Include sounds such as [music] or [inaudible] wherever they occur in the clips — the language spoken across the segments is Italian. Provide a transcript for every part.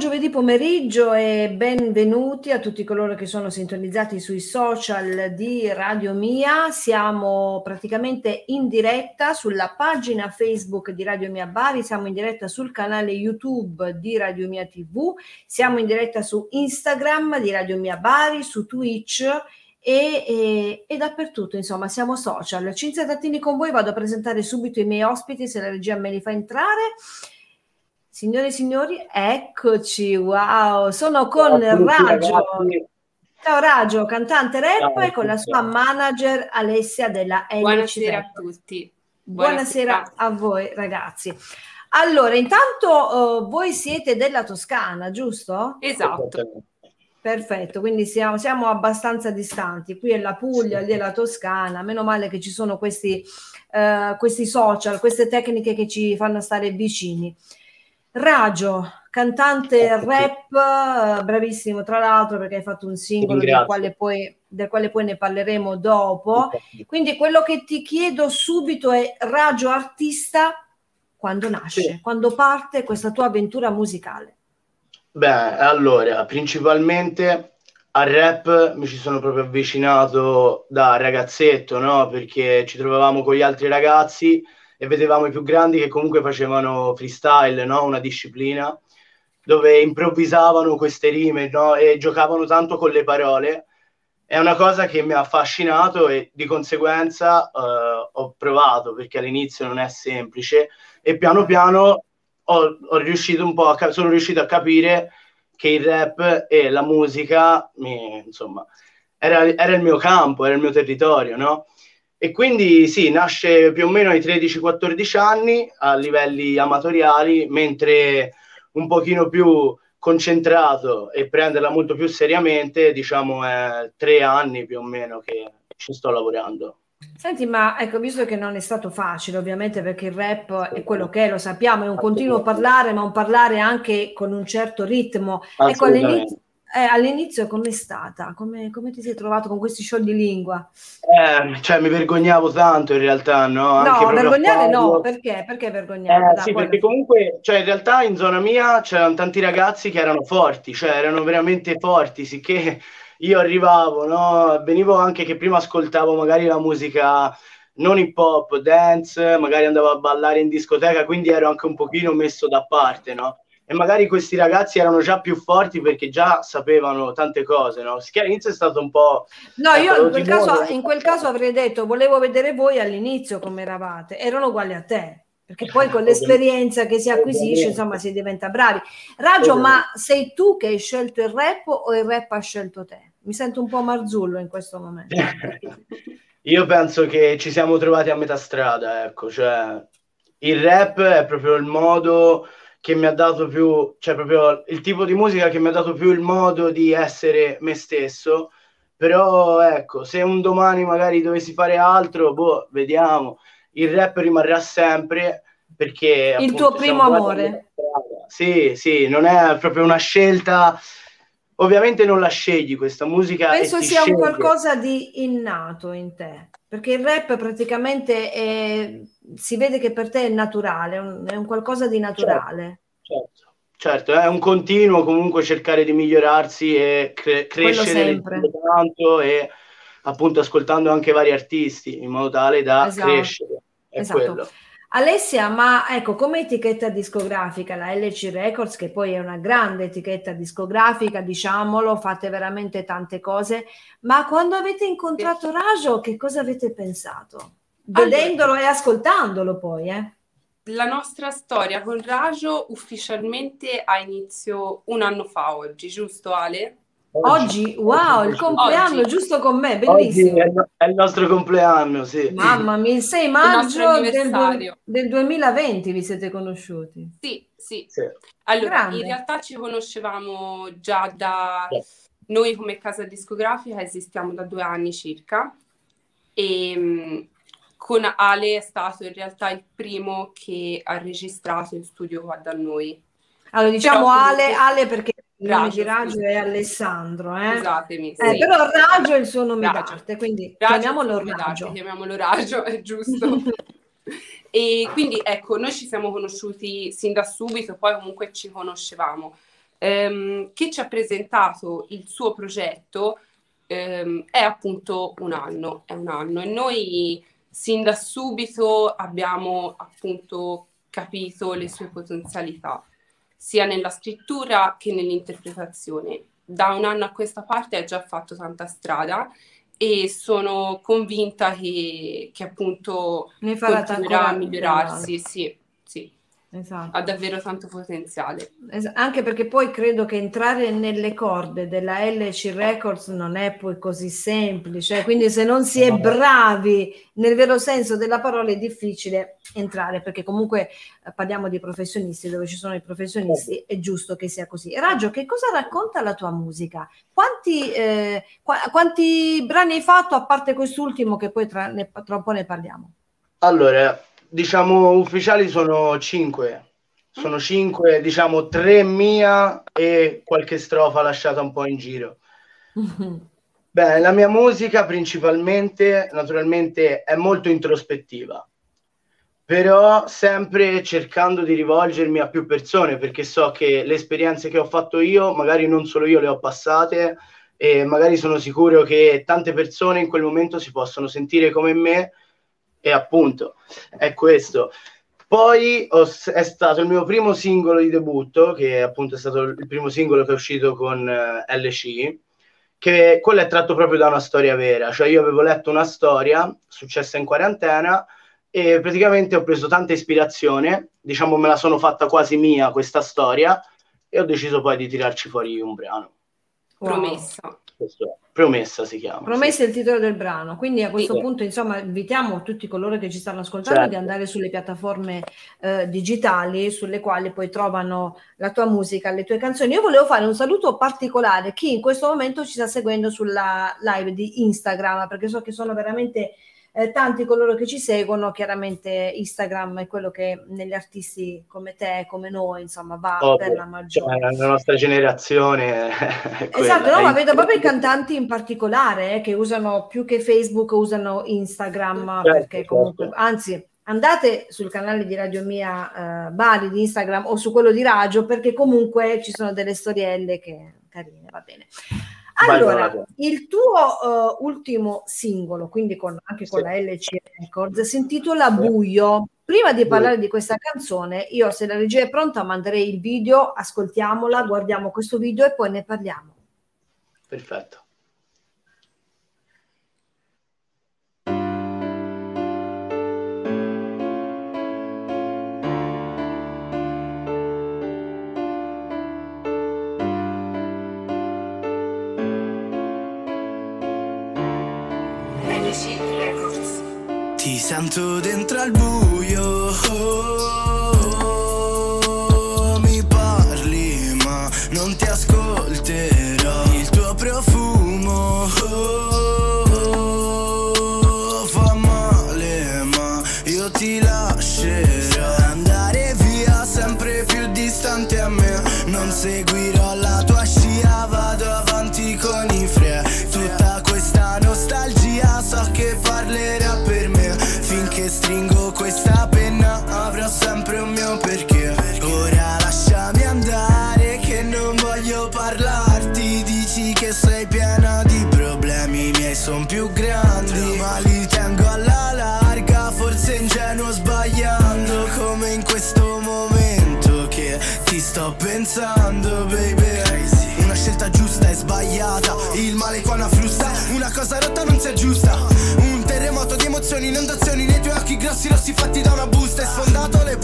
Giovedì pomeriggio e benvenuti a tutti coloro che sono sintonizzati sui social di Radio Mia. Siamo praticamente in diretta sulla pagina Facebook di Radio Mia Bari, siamo in diretta sul canale YouTube di Radio Mia TV, siamo in diretta su Instagram di Radio Mia Bari, su Twitch e, e, e, dappertutto, insomma, siamo social. Cinzia Tattini con voi, vado a presentare subito i miei ospiti se la regia me li fa entrare. Signore e signori, eccoci, wow, sono con Raggio. Ciao Raggio, cantante rap Ciao, e con la sua manager Alessia della LC Buonasera a tutti. Buonasera. Buonasera a voi ragazzi. Allora, intanto uh, voi siete della Toscana, giusto? Esatto. Perfetto, quindi siamo, siamo, abbastanza distanti. Qui è la Puglia, sì. lì è la Toscana. Meno male che ci sono questi, uh, questi social, queste tecniche che ci fanno stare vicini. Ragio, cantante rap, bravissimo tra l'altro perché hai fatto un singolo del quale, poi, del quale poi ne parleremo dopo. Quindi quello che ti chiedo subito è Ragio artista quando nasce, sì. quando parte questa tua avventura musicale. Beh, allora, principalmente al rap mi ci sono proprio avvicinato da ragazzetto, no? Perché ci trovavamo con gli altri ragazzi e vedevamo i più grandi che comunque facevano freestyle, no? una disciplina dove improvvisavano queste rime no? e giocavano tanto con le parole. È una cosa che mi ha affascinato e di conseguenza uh, ho provato perché all'inizio non è semplice e piano piano ho, ho riuscito un po' a, sono riuscito a capire che il rap e la musica, mi, insomma, era, era, il mio campo, era il mio territorio, no? E quindi sì, nasce più o meno ai 13-14 anni a livelli amatoriali, mentre un pochino più concentrato e prenderla molto più seriamente, diciamo è tre anni più o meno che ci sto lavorando. Senti, ma ecco, visto che non è stato facile, ovviamente, perché il rap è quello che è, lo sappiamo, è un continuo parlare, ma un parlare anche con un certo ritmo. Ecco, all'inizio, eh, all'inizio com'è stata? Come, come, ti sei trovato con questi show di lingua? Eh, cioè, mi vergognavo tanto in realtà, no? Anche no, vergognare no, perché? Perché vergognare? Eh, sì, perché comunque, cioè, in realtà in zona mia c'erano tanti ragazzi che erano forti, cioè erano veramente forti, sicché io arrivavo, no? Venivo anche che prima ascoltavo magari la musica non hip hop, dance, magari andavo a ballare in discoteca, quindi ero anche un pochino messo da parte, no? E magari questi ragazzi erano già più forti perché già sapevano tante cose, no? All'inizio è stato un po'... No, io in quel, caso, in quel caso avrei detto, volevo vedere voi all'inizio come eravate, erano uguali a te, perché poi con l'esperienza che si acquisisce, insomma, si diventa bravi. Raggio, ma sei tu che hai scelto il rap o il rap ha scelto te? Mi sento un po' marzullo in questo momento. [laughs] Io penso che ci siamo trovati a metà strada, ecco, cioè il rap è proprio il modo che mi ha dato più, cioè proprio il tipo di musica che mi ha dato più il modo di essere me stesso. Però ecco, se un domani magari dovessi fare altro, boh, vediamo. Il rap rimarrà sempre perché... Il appunto, tuo primo amore. Sì, sì, non è proprio una scelta ovviamente non la scegli questa musica. Penso sia un qualcosa di innato in te, perché il rap praticamente è, si vede che per te è naturale, è un, qualcosa di naturale. Certo, certo, certo, è un continuo comunque cercare di migliorarsi e cre- crescere tanto e appunto ascoltando anche vari artisti in modo tale da esatto. crescere. È esatto. quello. Alessia, ma ecco, come etichetta discografica, la LC Records, che poi è una grande etichetta discografica, diciamolo, fate veramente tante cose, ma quando avete incontrato Rajo, che cosa avete pensato? Vedendolo allora, e ascoltandolo poi, eh? La nostra storia con Rajo ufficialmente ha inizio un anno fa oggi, giusto Ale? Oggi, wow, il compleanno oggi. giusto con me, bellissimo. È, è, il nostro compleanno, sì. Mamma mia, il 6 maggio del, del, 2020 vi siete conosciuti. Sì, sì. sì. Allora, Grande. in realtà ci conoscevamo già da... Yes. Noi come casa discografica esistiamo da due anni circa e mm, con Ale è stato in realtà il primo che ha registrato in studio qua da noi. Allora diciamo Ale, Ale perché di Raggio è Alessandro, eh? Scusatemi. Eh, sì. però Raggio è il suo nome d'arte, quindi Raggio chiamiamolo Raggio. Chiamiamolo Raggio, è giusto. [laughs] E quindi ecco, noi ci siamo conosciuti sin da subito, poi comunque ci conoscevamo. Um, chi ci ha presentato il suo progetto um, è appunto un anno, è un anno e noi sin da subito abbiamo appunto capito le sue potenzialità, sia nella scrittura che nell'interpretazione. Da un anno a questa parte ha già fatto tanta strada e sono convinta che, che appunto ne farà continuerà a migliorarsi. Sì. Esatto. Ha davvero tanto potenziale. Es- anche perché poi credo che entrare nelle corde della LC Records non è poi così semplice, quindi se non si è bravi nel vero senso della parola è difficile entrare, perché comunque eh, parliamo di professionisti, dove ci sono i professionisti, è giusto che sia così. Raggio, che cosa racconta la tua musica? Quanti, eh, qu- quanti brani hai fatto, a parte quest'ultimo che poi tra, ne, tra un po' ne parliamo? Allora, diciamo ufficiali sono cinque. Sono cinque, diciamo tre mia e qualche strofa lasciata un po' in giro. [laughs] Beh, la mia musica principalmente, naturalmente, è molto introspettiva, però sempre cercando di rivolgermi a più persone, perché so che le esperienze che ho fatto io, magari non solo io le ho passate, e magari sono sicuro che tante persone in quel momento si possono sentire come me e appunto è questo. Poi ho, è stato il mio primo singolo di debutto, che appunto è stato il primo singolo che è uscito con uh, eh, LC, che quello è tratto proprio da una storia vera. Cioè io avevo letto una storia successa in quarantena e praticamente ho preso tanta ispirazione, diciamo me la sono fatta quasi mia questa storia e ho deciso poi di tirarci fuori un brano. Wow. Promessa. Promessa si chiama. Promessa sì. è il titolo del brano, quindi a questo sì. punto insomma invitiamo tutti coloro che ci stanno ascoltando certo. di andare sulle piattaforme eh, digitali sulle quali poi trovano la tua musica, le tue canzoni. Io volevo fare un saluto particolare a chi in questo momento ci sta seguendo sulla live di Instagram perché so che sono veramente eh, tanti coloro che ci seguono, chiaramente Instagram è quello che negli artisti come te, come noi, insomma, va Ovvio. per la maggiore. Cioè, la nostra generazione. esatto, no, ma vedo proprio i cantanti in particolare eh, che usano più che Facebook, usano Instagram, certo, perché comunque, certo. anzi, andate sul canale di Radio Mia uh, Bari di Instagram o su quello di Radio perché comunque ci sono delle storielle che carine, va bene. Allora, il tuo uh, ultimo singolo, quindi con, anche con sì. la LC Records, si intitola Buio. Prima di parlare di questa canzone, io se la regia è pronta manderei il video, ascoltiamola, guardiamo questo video e poi ne parliamo. Perfetto. Sento dentro al buio. mi mio perché. Ora lasciami andare che non voglio parlarti. Dici che sei piena di problemi, miei sono più grandi. Ma li tengo alla larga, forse ingenuo sbagliando. Come in questo momento che ti sto pensando baby. Una scelta giusta e sbagliata, il male qua una frusta. Una cosa rotta non si aggiusta. Terremoto di emozioni, inondazioni nei tuoi occhi grossi rossi fatti da una busta. Hai sfondato le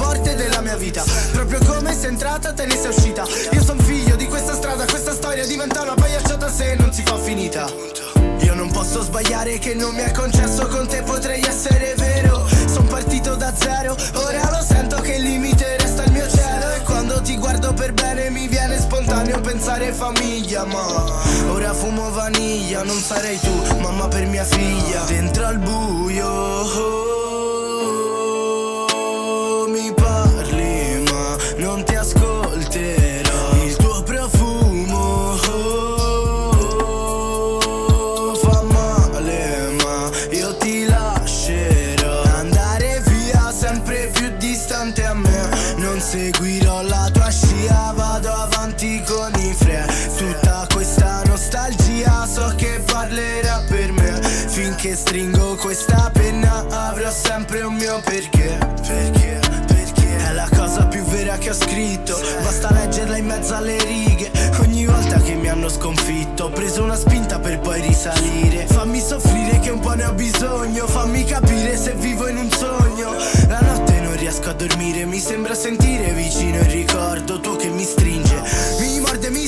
entrata te ne sei uscita. Io son figlio di questa strada, questa storia diventa una pagliacciata se non si fa finita. Io non posso sbagliare che non mi è concesso con te potrei essere vero. Son partito da zero, ora lo sento che il limite resta il mio cielo. E quando ti guardo per bene mi viene spontaneo pensare famiglia Ma ora fumo vaniglia, non sarei tu, mamma per mia figlia. Dentro al buio Finché stringo questa penna avrò sempre un mio perché. Perché, perché? È la cosa più vera che ho scritto. Basta leggerla in mezzo alle righe. Ogni volta che mi hanno sconfitto Ho preso una spinta per poi risalire. Fammi soffrire che un po' ne ho bisogno. Fammi capire se vivo in un sogno. La notte non riesco a dormire Mi sembra sentire vicino il ricordo. Tuo che mi stringe Mi morde, mi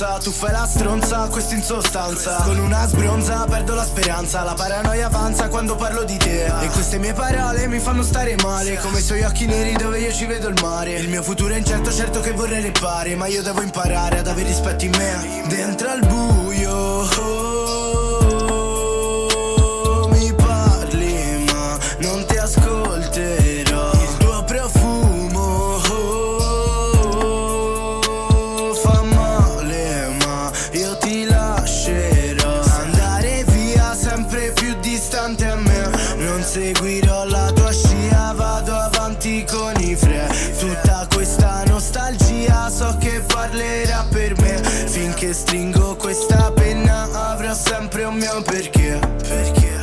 la stanza Tu fai la stronza, questo in sostanza. Con una sbronza perdo la speranza La paranoia avanza quando parlo di te. E queste mie parole mi fanno stare male Come i suoi occhi neri dove io ci vedo il mare. Il mio futuro è incerto, certo che vorrei repare Ma io devo imparare ad avere rispetto in me. Dentro al buio so che parlerà per me. Finché stringo questa penna avrò sempre un mio perché. Perché,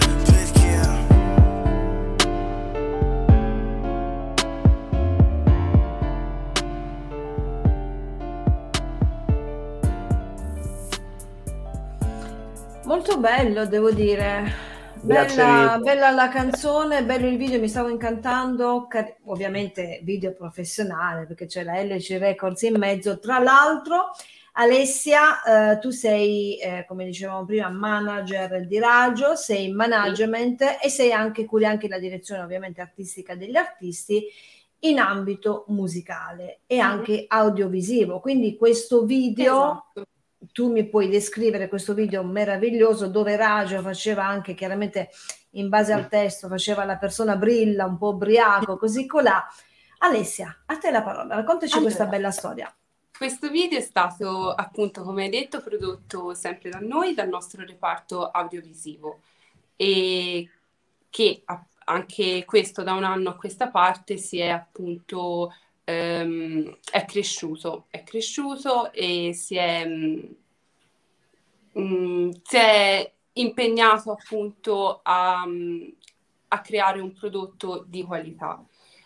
Molto bello, devo dire. Bella, bella la canzone, bello il video, mi stavo incantando. Car- ovviamente video professionale perché c'è la LC Records in mezzo. Tra l'altro, Alessia, eh, tu sei, eh, come dicevamo prima, manager di Raggio, sei in management e sei anche, curi anche la direzione ovviamente artistica degli artisti in ambito musicale e Mhm. anche audiovisivo. Quindi questo video Esatto. Tu mi puoi descrivere questo video meraviglioso dove Raggio faceva anche chiaramente in base al testo, faceva la persona brilla, un po' ubriaco, così colà. Alessia, a te la parola, raccontaci Allora. questa bella storia. Questo video è stato appunto, come hai detto, prodotto sempre da noi, dal nostro reparto audiovisivo e che anche questo da un anno a questa parte si è appunto ehm, è cresciuto, è cresciuto e si è, mm, mm, si è impegnato appunto a, mm, a creare un prodotto di qualità.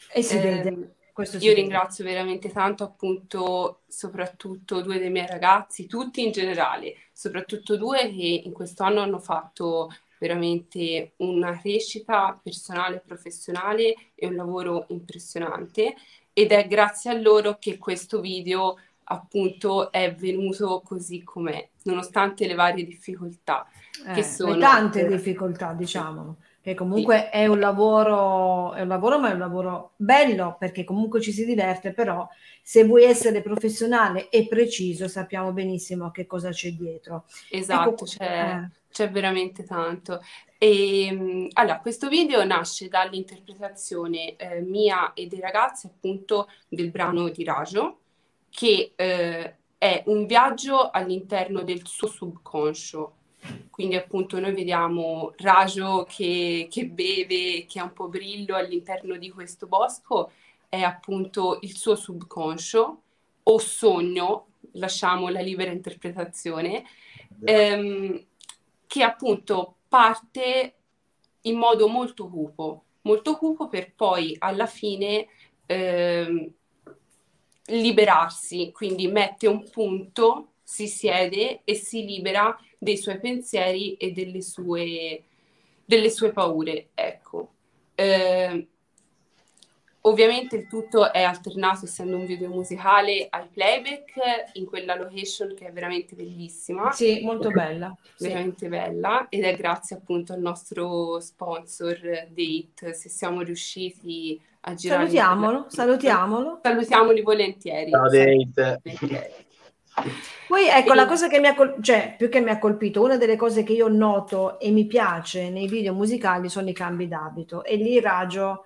E si Ehm, vede, questo si io vede. ringrazio veramente tanto appunto soprattutto due dei miei ragazzi, tutti in generale, soprattutto due che in questo anno hanno fatto veramente una crescita personale e professionale e un lavoro impressionante ed è grazie a loro che questo video appunto è venuto così com'è, nonostante le varie difficoltà. Eh, che sono- tante difficoltà, diciamo, che comunque è un lavoro, è un lavoro, ma è un lavoro bello perché comunque ci si diverte, però se vuoi essere professionale e preciso sappiamo benissimo che cosa c'è dietro. Esatto, Ecco, c'è, eh. c'è veramente tanto. E, mh, allora, questo video nasce dall'interpretazione eh, mia e dei ragazzi appunto del brano di Rajo, che eh, è un viaggio all'interno del suo subconscio. Quindi appunto noi vediamo Rajo che, che beve, che ha un po' brillo all'interno di questo bosco, è appunto il suo subconscio. O sogno, lasciamo la libera interpretazione, ehm, che appunto parte in modo molto cupo, molto cupo per poi alla fine ehm, liberarsi, quindi mette un punto, si siede e si libera dei suoi pensieri e delle sue, delle sue paure. Ecco. Eh, ovviamente il tutto è alternato, essendo un video musicale, al playback in quella location che è veramente bellissima Sì, molto bella. sì. veramente bella ed è grazie appunto al nostro sponsor Date se siamo riusciti a girare Salutiamolo, salutiamolo. salutiamoli volentieri Ciao, Date. Poi ecco E- la cosa che mi ha col- cioè più che mi ha colpito, una delle cose che io noto e mi piace nei video musicali sono i cambi d'abito e lì Raggio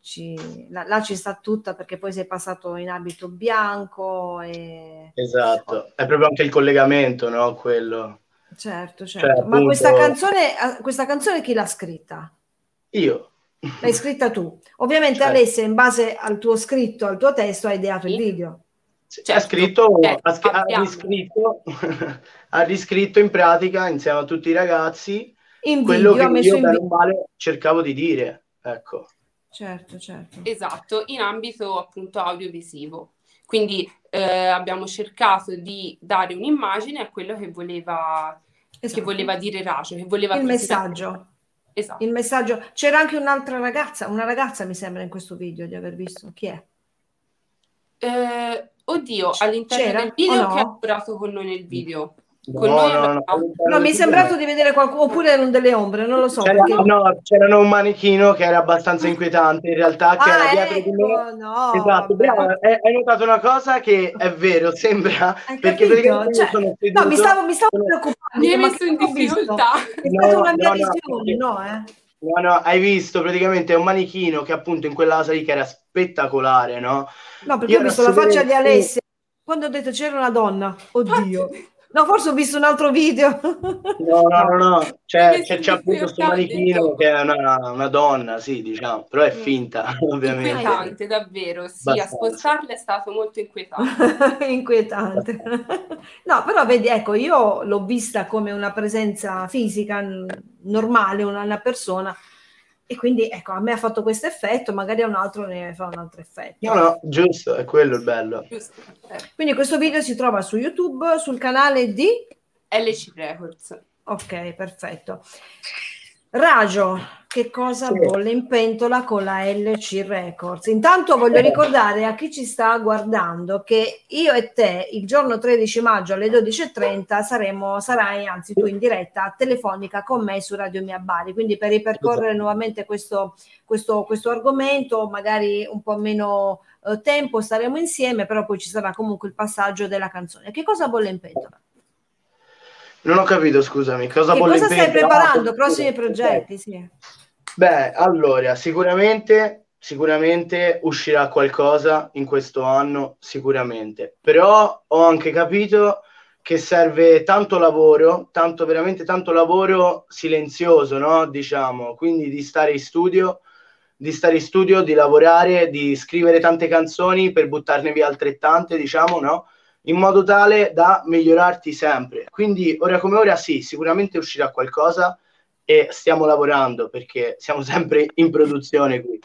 ci, là, là ci sta tutta perché poi sei passato in abito bianco e Esatto, è proprio anche il collegamento, no? Quello. Certo, certo. Cioè, Ma appunto... questa, canzone, eh, questa canzone chi l'ha scritta? Io. L'hai scritta tu. Ovviamente certo. Alessia, in base al tuo scritto, al tuo testo, hai ideato sì. il video. Certo. Ha, scritto, certo. ha, ha, riscritto, [laughs] ha riscritto in pratica insieme a tutti i ragazzi in quello video, che io in video. male cercavo di dire. Ecco. Certo, certo. Esatto, in ambito appunto audiovisivo. Quindi eh, abbiamo cercato di dare un'immagine a quello che voleva, esatto. che voleva dire Rajo, che voleva il messaggio. Esatto. Il messaggio. C'era anche un'altra ragazza, una ragazza mi sembra in questo video di aver visto. Chi è? Eh, oddio, all'interno C'era del video no? che ha lavorato con noi nel video. No, no, no, no, mi è sembrato di vedere qualcuno, oppure erano delle ombre, non lo so. C'era, perché... No, c'era un manichino che era abbastanza inquietante, in realtà, che ah, era dietro ecco, di me. Ecco, no, esatto, brava, hai notato una cosa che è vero, [laughs] sembra, perché praticamente cioè, sono seduto, No, mi stavo, mi stavo preoccupando. Mi hai messo in difficoltà. È stata una mia visione, no, eh? No, no, hai visto praticamente un manichino che appunto in quella casa lì che era spettacolare, no? No, perché Io ho visto la faccia di Alessia. Quando ho detto c'era una donna, oddio. No, forse ho visto un altro video. No, no, no, no. C'è, c'è, c'è appunto questo manichino che è una, una, donna, sì, diciamo, però è mm. finta, [laughs] ovviamente. Inquietante, davvero, sì, Abbastanza. a spostarla è stato molto inquietante. [laughs] inquietante. No, però vedi, ecco, io l'ho vista come una presenza fisica normale, una, una persona e quindi ecco, a me ha fatto questo effetto, magari a un altro ne fa un altro effetto. No, no, giusto, è quello il bello. Giusto. Quindi questo video si trova su YouTube, sul canale di LC Records. Ok, perfetto. Rajo, che cosa sì. bolle in pentola con la LC Records? Intanto voglio eh. ricordare a chi ci sta guardando che io e te il giorno 13 maggio alle 12.30 saremo, sarai anzi tu in diretta telefonica con me su Radio Mia Bari, quindi per ripercorrere esatto. nuovamente questo, questo, questo argomento, magari un po' meno eh, tempo staremo insieme, però poi ci sarà comunque il passaggio della canzone. Che cosa bolle in pentola? Non ho capito, scusami. Cosa, cosa stai preparando? Ah, Prossimi progetti, sì. Beh, allora, sicuramente, sicuramente uscirà qualcosa in questo anno, sicuramente. Però ho anche capito che serve tanto lavoro, tanto veramente tanto lavoro silenzioso, no? Diciamo, quindi di stare in studio, di stare in studio, di lavorare, di scrivere tante canzoni per buttarne via altrettante, diciamo, no? In modo tale da migliorarti sempre. Quindi ora come ora sì, sicuramente uscirà qualcosa e stiamo lavorando perché siamo [laughs] sempre in produzione qui.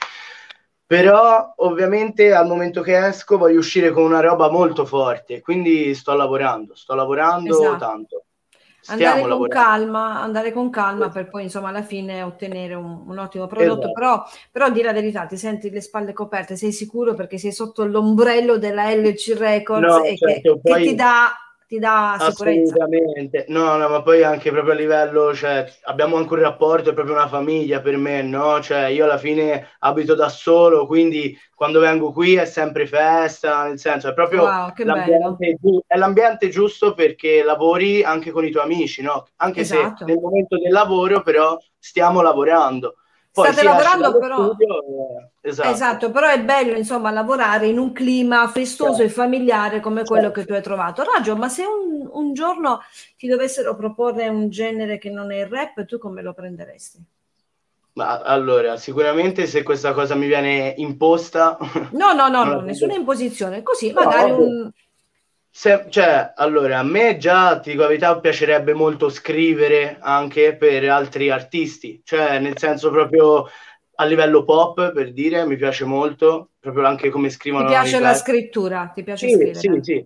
Però ovviamente al momento che esco voglio uscire con una roba molto forte, quindi sto lavorando, sto lavorando esatto. tanto andare con lavorando. calma, andare con calma per poi insomma alla fine ottenere un, un ottimo prodotto, esatto. però, però dire la verità, ti senti le spalle coperte, sei sicuro perché sei sotto l'ombrello della LC Records no, e certo, che, poi... che ti dà ti dà sicurezza. Assolutamente, no, no, ma poi anche proprio a livello, cioè, abbiamo anche un rapporto, è proprio una famiglia per me, no? Cioè, io alla fine abito da solo, quindi quando vengo qui è sempre festa, nel senso, è proprio wow, l'ambiente, è l'ambiente giusto perché lavori anche con i tuoi amici, no? Anche esatto. se nel momento del lavoro, però, stiamo lavorando. Poi State lavorando però... Studio, eh, esatto. esatto. però è bello insomma lavorare in un clima festoso certo. e familiare come certo. quello che tu hai trovato. Raggio, ma se un, un, giorno ti dovessero proporre un genere che non è il rap, tu come lo prenderesti? Ma allora, sicuramente se questa cosa mi viene imposta... No, no, no, [laughs] no nessuna imposizione, così magari no, un se, cioè, allora, a me già, ti dico la verità, piacerebbe molto scrivere anche per altri artisti, cioè nel senso proprio a livello pop, per dire, mi piace molto, proprio anche come scrivono. Ti piace la scrittura, ti piace sì, scrivere? Sì, sì.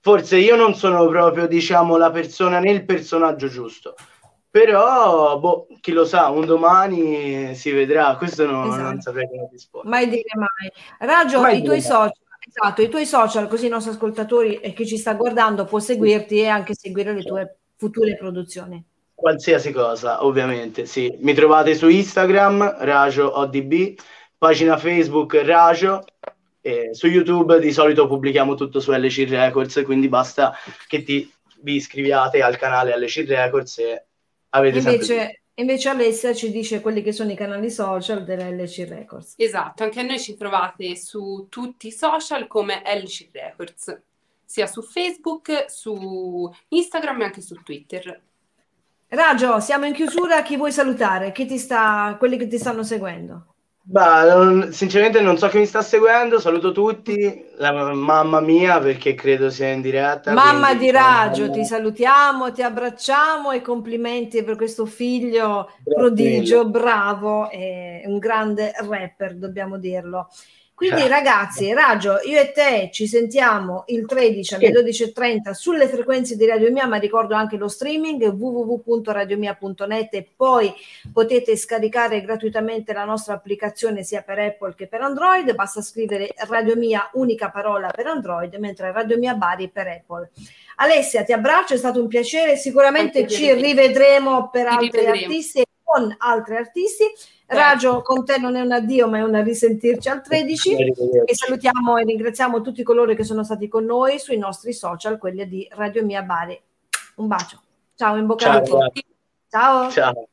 Forse io non sono proprio, diciamo, la persona nel personaggio giusto, però, boh, chi lo sa, un domani si vedrà, questo no, esatto. non saprei come rispondere. Mai dire mai. Raggio, i tuoi social Esatto, i tuoi social, così i nostri ascoltatori e chi ci sta guardando può seguirti e anche seguire le tue future produzioni. Qualsiasi cosa, ovviamente, sì. Mi trovate su Instagram, Rajo ODB, pagina Facebook Rajo, e su YouTube di solito pubblichiamo tutto su LC Records, quindi basta che ti, vi iscriviate al canale LC Records e avete Invece, sempre... Invece Alessia ci dice quelli che sono i canali social dell'LC Records. Esatto, anche a noi ci trovate su tutti i social come LC Records, sia su Facebook, su Instagram e anche su Twitter. Raggio, siamo in chiusura, chi vuoi salutare? Chi ti sta, quelli che ti stanno seguendo? Bah, sinceramente non so chi mi sta seguendo, saluto tutti, la mamma mia perché credo sia in diretta. Mamma quindi... di Raggio, ti salutiamo, ti abbracciamo e complimenti per questo figlio Grazie prodigio, mille. bravo, un grande rapper, dobbiamo dirlo. Quindi ragazzi, Raggio, io e te ci sentiamo il 13 alle 12.30 sulle frequenze di Radio Mia, ma ricordo anche lo streaming www.radiomia.net e poi potete scaricare gratuitamente la nostra applicazione sia per Apple che per Android, basta scrivere Radio Mia, unica parola per Android, mentre Radio Mia Bari per Apple. Alessia, ti abbraccio, è stato un piacere, sicuramente ci rivedremo per altri artisti con altri artisti Raggio, con te non è un addio, ma è un risentirci al 13 e salutiamo e ringraziamo tutti coloro che sono stati con noi sui nostri social, quelli di Radio Mia Bari. Un bacio. Ciao, in bocca al lupo. Ciao. Ciao.